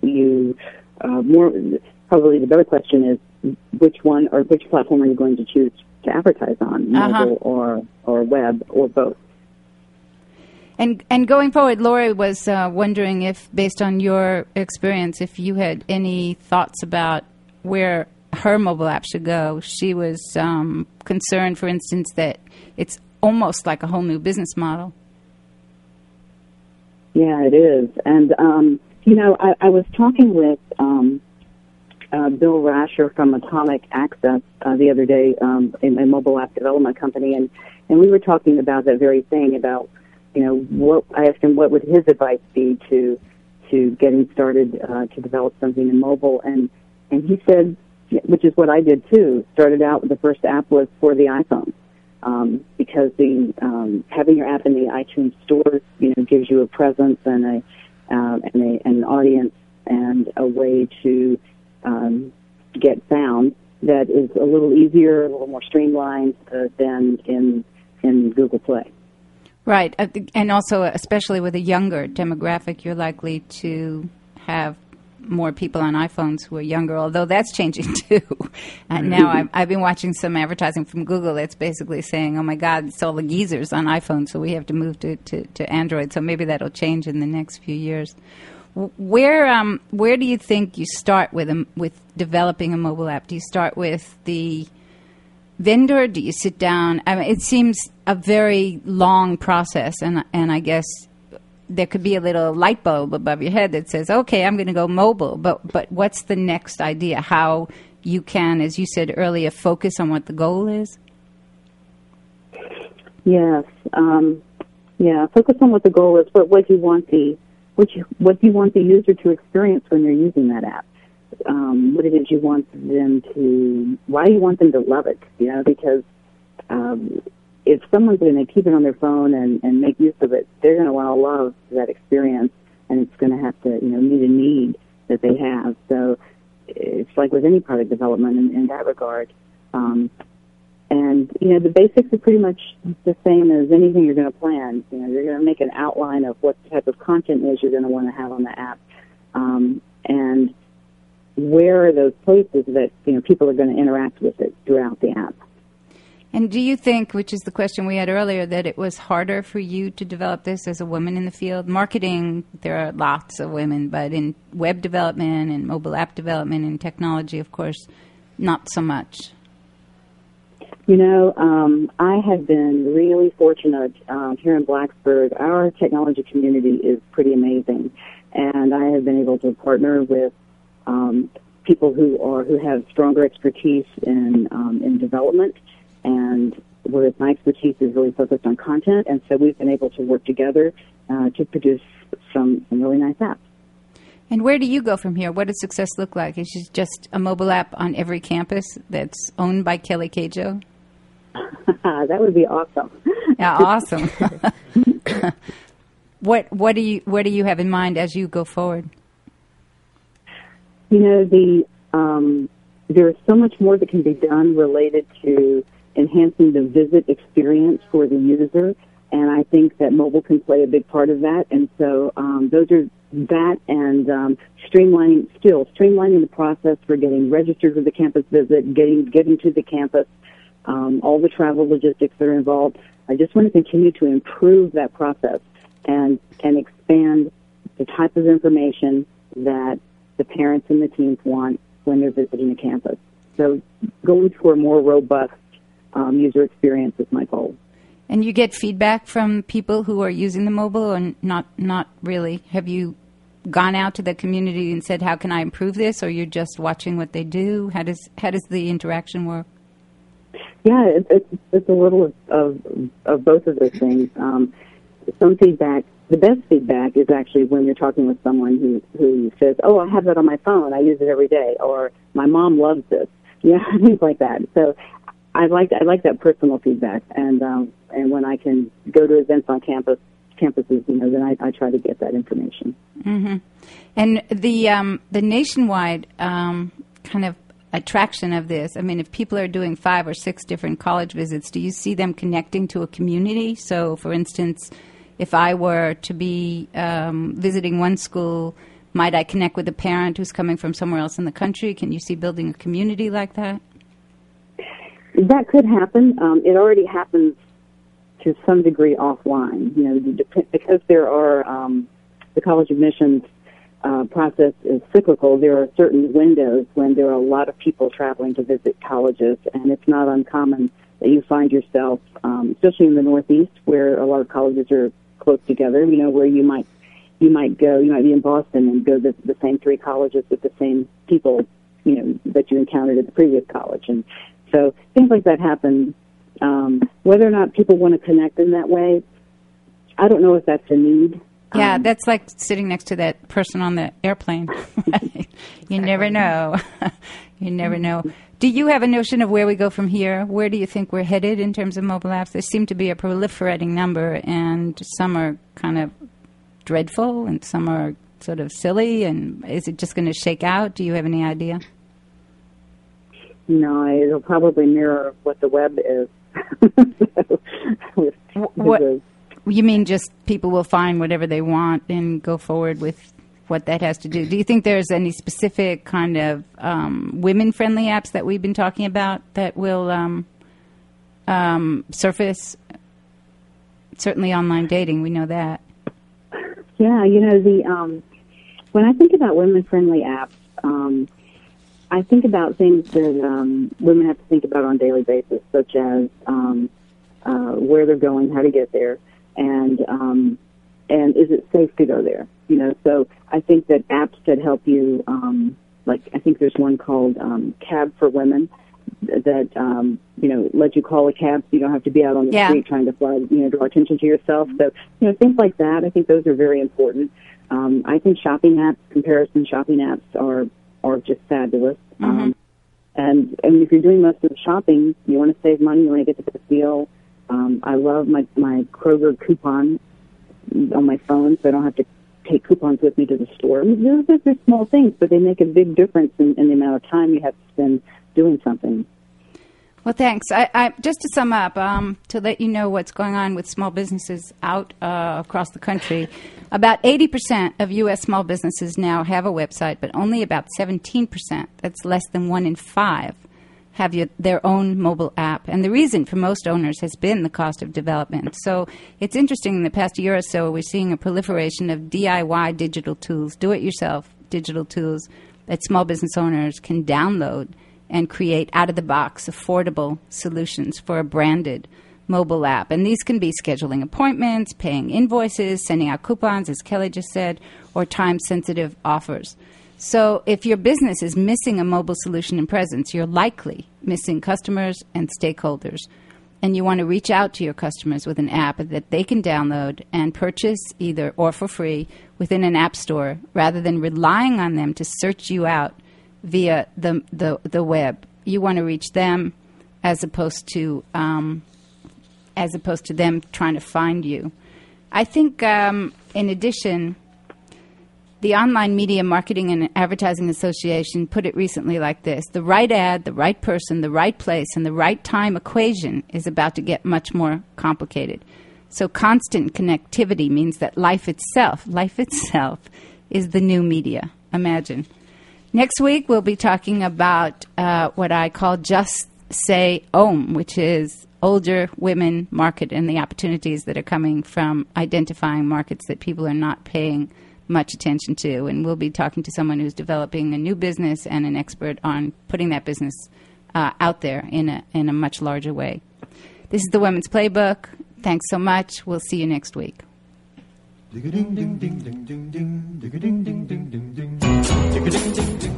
Speaker 13: you uh, more probably the better question is which one or which platform are you going to choose to advertise on,
Speaker 1: Uh-huh.
Speaker 13: mobile or or web or both?
Speaker 1: And and going forward, Lori was uh, wondering if, based on your experience, if you had any thoughts about where her mobile app should go. She was um, concerned, for instance, that it's almost like a whole new business model.
Speaker 13: Yeah, it is. And, um, you know, I, I was talking with um, uh, Bill Rasher from Atomic Access uh, the other day um, in a mobile app development company, and, and we were talking about that very thing about, you know, what I asked him what would his advice be to to getting started uh, to develop something in mobile, and and he said, which is what I did too. Started out with the first app was for the iPhone um, because the um, having your app in the iTunes store, you know, gives you a presence and a um, and a, an audience and a way to um, get found that is a little easier, a little more streamlined uh, than in in Google Play.
Speaker 1: Right, uh, and also especially with a younger demographic, you're likely to have more people on iPhones who are younger, although that's changing too. and now I've, I've been watching some advertising from Google that's basically saying, oh my God, it's all the geezers on iPhone, so we have to move to, to, to Android. So maybe that'll change in the next few years. Where um, where do you think you start with a, with developing a mobile app? Do you start with the vendor? Do you sit down? I mean, it seems a very long process, and and I guess there could be a little light bulb above your head that says, "Okay, I'm going to go mobile." But but what's the next idea? How you can, as you said earlier, focus on what the goal is.
Speaker 13: Yes. Um, yeah. Focus on what the goal is. What what you want the what you what do you want the user to experience when they're using that app? Um, what it is you want them to? Why do you want them to love it? You know, because um, if someone's going to keep it on their phone and, and make use of it, they're going to want to love that experience, and it's going to have to you know meet a need that they have. So it's like with any product development in, in that regard. Um, and you know the basics are pretty much the same as anything you're going to plan. You know, you're going to make an outline of what type of content is you're going to want to have on the app, um, and where are those places that you know people are going to interact with it throughout the app.
Speaker 1: And do you think, which is the question we had earlier, that it was harder for you to develop this as a woman in the field? Marketing, there are lots of women, but in web development and mobile app development and technology, of course, not so much.
Speaker 13: You know, um, I have been really fortunate um, here in Blacksburg. Our technology community is pretty amazing, and I have been able to partner with um, people who are who have stronger expertise in um, in development and whereas my expertise is really focused on content, and so we've been able to work together uh, to produce some, some really nice apps.
Speaker 1: And where do you go from here? What does success look like? Is it just a mobile app on every campus that's owned by Kelly Queijo?
Speaker 13: that would be awesome.
Speaker 1: yeah, awesome. what what do you what do you have in mind as you go forward?
Speaker 13: You know, the um, there is so much more that can be done related to enhancing the visit experience for the user. And I think that mobile can play a big part of that. And so um, those are that and um, streamlining still streamlining the process for getting registered for the campus visit, getting getting to the campus, um, all the travel logistics that are involved. I just want to continue to improve that process and and expand the type of information that the parents and the teams want when they're visiting the campus. So going for a more robust um, user experience is my goal.
Speaker 1: And you get feedback from people who are using the mobile, or not? Not really. Have you gone out to the community and said, "How can I improve this?" Or you're just watching what they do? How does how does the interaction work?
Speaker 13: Yeah, it's it's, it's a little of, of of both of those things. Um, some feedback. The best feedback is actually when you're talking with someone who who says, "Oh, I have that on my phone. I use it every day," or "My mom loves this." Yeah, things like that. So I like I like that personal feedback, and um, and when I can go to events on campus campuses, you know, then I, I try to get that information.
Speaker 1: Mm-hmm. And the um, the nationwide um, kind of attraction of this. I mean, if people are doing five or six different college visits, do you see them connecting to a community? So, for instance, if I were to be um, visiting one school, might I connect with a parent who's coming from somewhere else in the country? Can you see building a community like that?
Speaker 13: That could happen. Um, it already happens to some degree offline. You know, because there are um, the college admissions uh, process is cyclical. There are certain windows when there are a lot of people traveling to visit colleges, and it's not uncommon that you find yourself, um, especially in the Northeast, where a lot of colleges are close together. You know, where you might you might go, you might be in Boston and go to the same three colleges with the same people, you know, that you encountered at the previous college, and so things like that happen. Um, whether or not people want to connect in that way, I don't know if that's a need.
Speaker 1: Yeah, um, that's like sitting next to that person on the airplane. you never know. you never know. Do you have a notion of where we go from here? Where do you think we're headed in terms of mobile apps? There seem to be a proliferating number, and some are kind of dreadful, and some are sort of silly. And is it just going to shake out? Do you have any idea?
Speaker 13: No, it'll probably mirror what the web is.
Speaker 1: what you mean? Just people will find whatever they want and go forward with what that has to do. Do you think there's any specific kind of um, women-friendly apps that we've been talking about that will um, um, surface? Certainly, online dating. We know that.
Speaker 13: Yeah, you know the um, when I think about women-friendly apps. I think about things that um, women have to think about on a daily basis, such as um, uh, where they're going, how to get there, and um, and is it safe to go there? You know, so I think that apps that help you, um, like I think there's one called um, Cab for Women that um, you know let you call a cab so you don't have to be out on the
Speaker 1: yeah.
Speaker 13: street trying to fly, you know draw attention to yourself. So you know things like that. I think those are very important. Um, I think shopping apps, comparison shopping apps, are are just fabulous. Mm-hmm. Um, and and if you're doing most of the shopping, you want to save money, you want to get the best deal. Um, I love my my Kroger coupon on my phone, so I don't have to take coupons with me to the store. Those are small things, but they make a big difference in, in the amount of time you have to spend doing something.
Speaker 1: Well, thanks. I, I, just to sum up, um, to let you know what's going on with small businesses out uh, across the country, about 80% of U.S. small businesses now have a website, but only about 17%, that's less than one in five, have your, their own mobile app. And the reason for most owners has been the cost of development. So it's interesting in the past year or so, we're seeing a proliferation of DIY digital tools, do it yourself digital tools that small business owners can download and create out of the box affordable solutions for a branded mobile app. And these can be scheduling appointments, paying invoices, sending out coupons, as Kelly just said, or time sensitive offers. So if your business is missing a mobile solution and presence, you're likely missing customers and stakeholders. And you want to reach out to your customers with an app that they can download and purchase either or for free within an app store rather than relying on them to search you out via the, the, the web. You want to reach them as opposed to um, as opposed to them trying to find you. I think, um, in addition, the Online Media Marketing and Advertising Association put it recently like this The right ad, the right person, the right place, and the right time equation is about to get much more complicated. So, constant connectivity means that life itself, life itself, is the new media. Imagine. Next week, we'll be talking about uh, what I call just say OM, which is older women market and the opportunities that are coming from identifying markets that people are not paying much attention to. And we'll be talking to someone who's developing a new business and an expert on putting that business uh, out there in a, in a much larger way. This is the Women's Playbook. Thanks so much. We'll see you next week.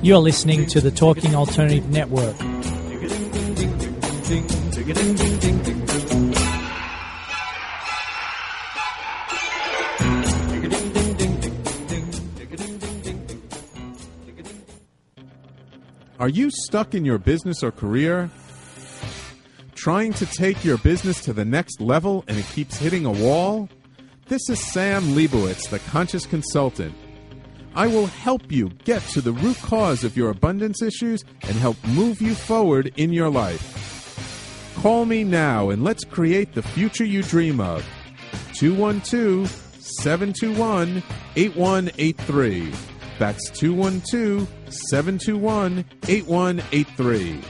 Speaker 3: You're listening to the Talking Alternative Network.
Speaker 7: Are you stuck in your business or career? Trying to take your business to the next level and it keeps hitting a wall? This is Sam Leibowitz, the Conscious Consultant. I will help you get to the root cause of your abundance issues and help move you forward in your life. Call me now and let's create the future you dream of. 212 721 8183. That's 212 721 8183.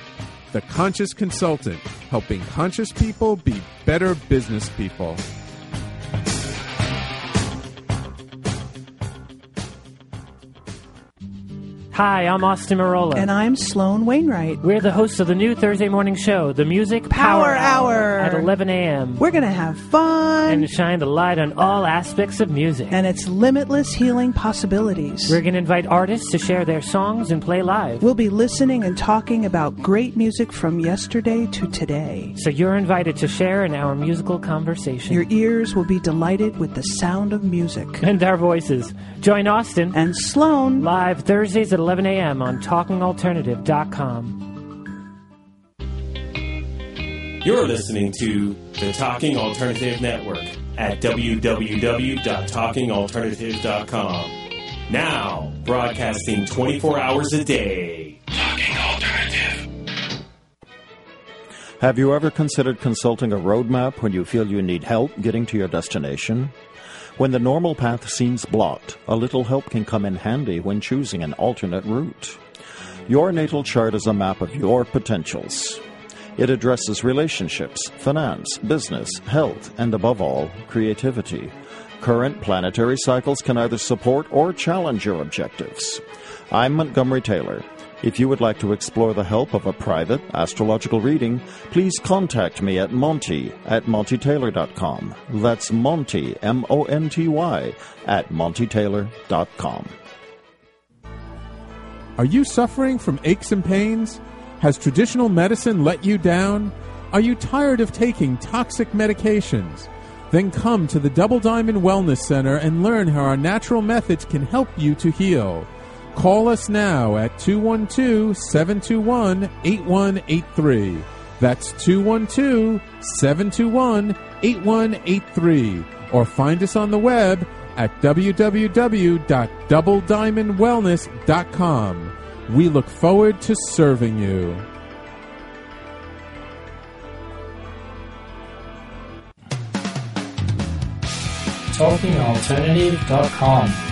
Speaker 7: The Conscious Consultant, helping conscious people be better business people.
Speaker 9: Hi, I'm Austin Marola.
Speaker 10: And I'm Sloan Wainwright.
Speaker 9: We're the hosts of the new Thursday morning show, The Music
Speaker 10: Power,
Speaker 9: Power,
Speaker 10: Hour.
Speaker 9: at 11 a.m.
Speaker 10: We're going to have fun.
Speaker 9: and shine the light on all aspects of music.
Speaker 10: and its limitless healing possibilities.
Speaker 9: We're going to invite artists to share their songs and play live.
Speaker 10: We'll be listening and talking about great music from yesterday to today.
Speaker 9: So you're invited to share in our musical conversation.
Speaker 10: Your ears will be delighted with the sound of music.
Speaker 9: and our voices. Join Austin
Speaker 10: and Sloan
Speaker 9: live Thursdays at 11 a.m. on TalkingAlternative.com.
Speaker 12: You're listening to the Talking Alternative Network at www.talkingalternative.com. Now, broadcasting 24 hours a day. Talking Alternative.
Speaker 14: Have you ever considered consulting a roadmap when you feel you need help getting to your destination? When the normal path seems blocked, a little help can come in handy when choosing an alternate route. Your natal chart is a map of your potentials. It addresses relationships, finance, business, health, and above all, creativity. Current planetary cycles can either support or challenge your objectives. I'm Montgomery Taylor. If you would like to explore the help of a private astrological reading, please contact me at Monty at MontyTaylor.com. That's Monty, M O N T Y, at MontyTaylor.com.
Speaker 7: Are you suffering from aches and pains? Has traditional medicine let you down? Are you tired of taking toxic medications? Then come to the Double Diamond Wellness Center and learn how our natural methods can help you to heal. Call us now at 212 721 8183. That's 212 721 8183. Or find us on the web at www.doublediamondwellness.com. We look forward to serving you.
Speaker 3: TalkingAlternative.com.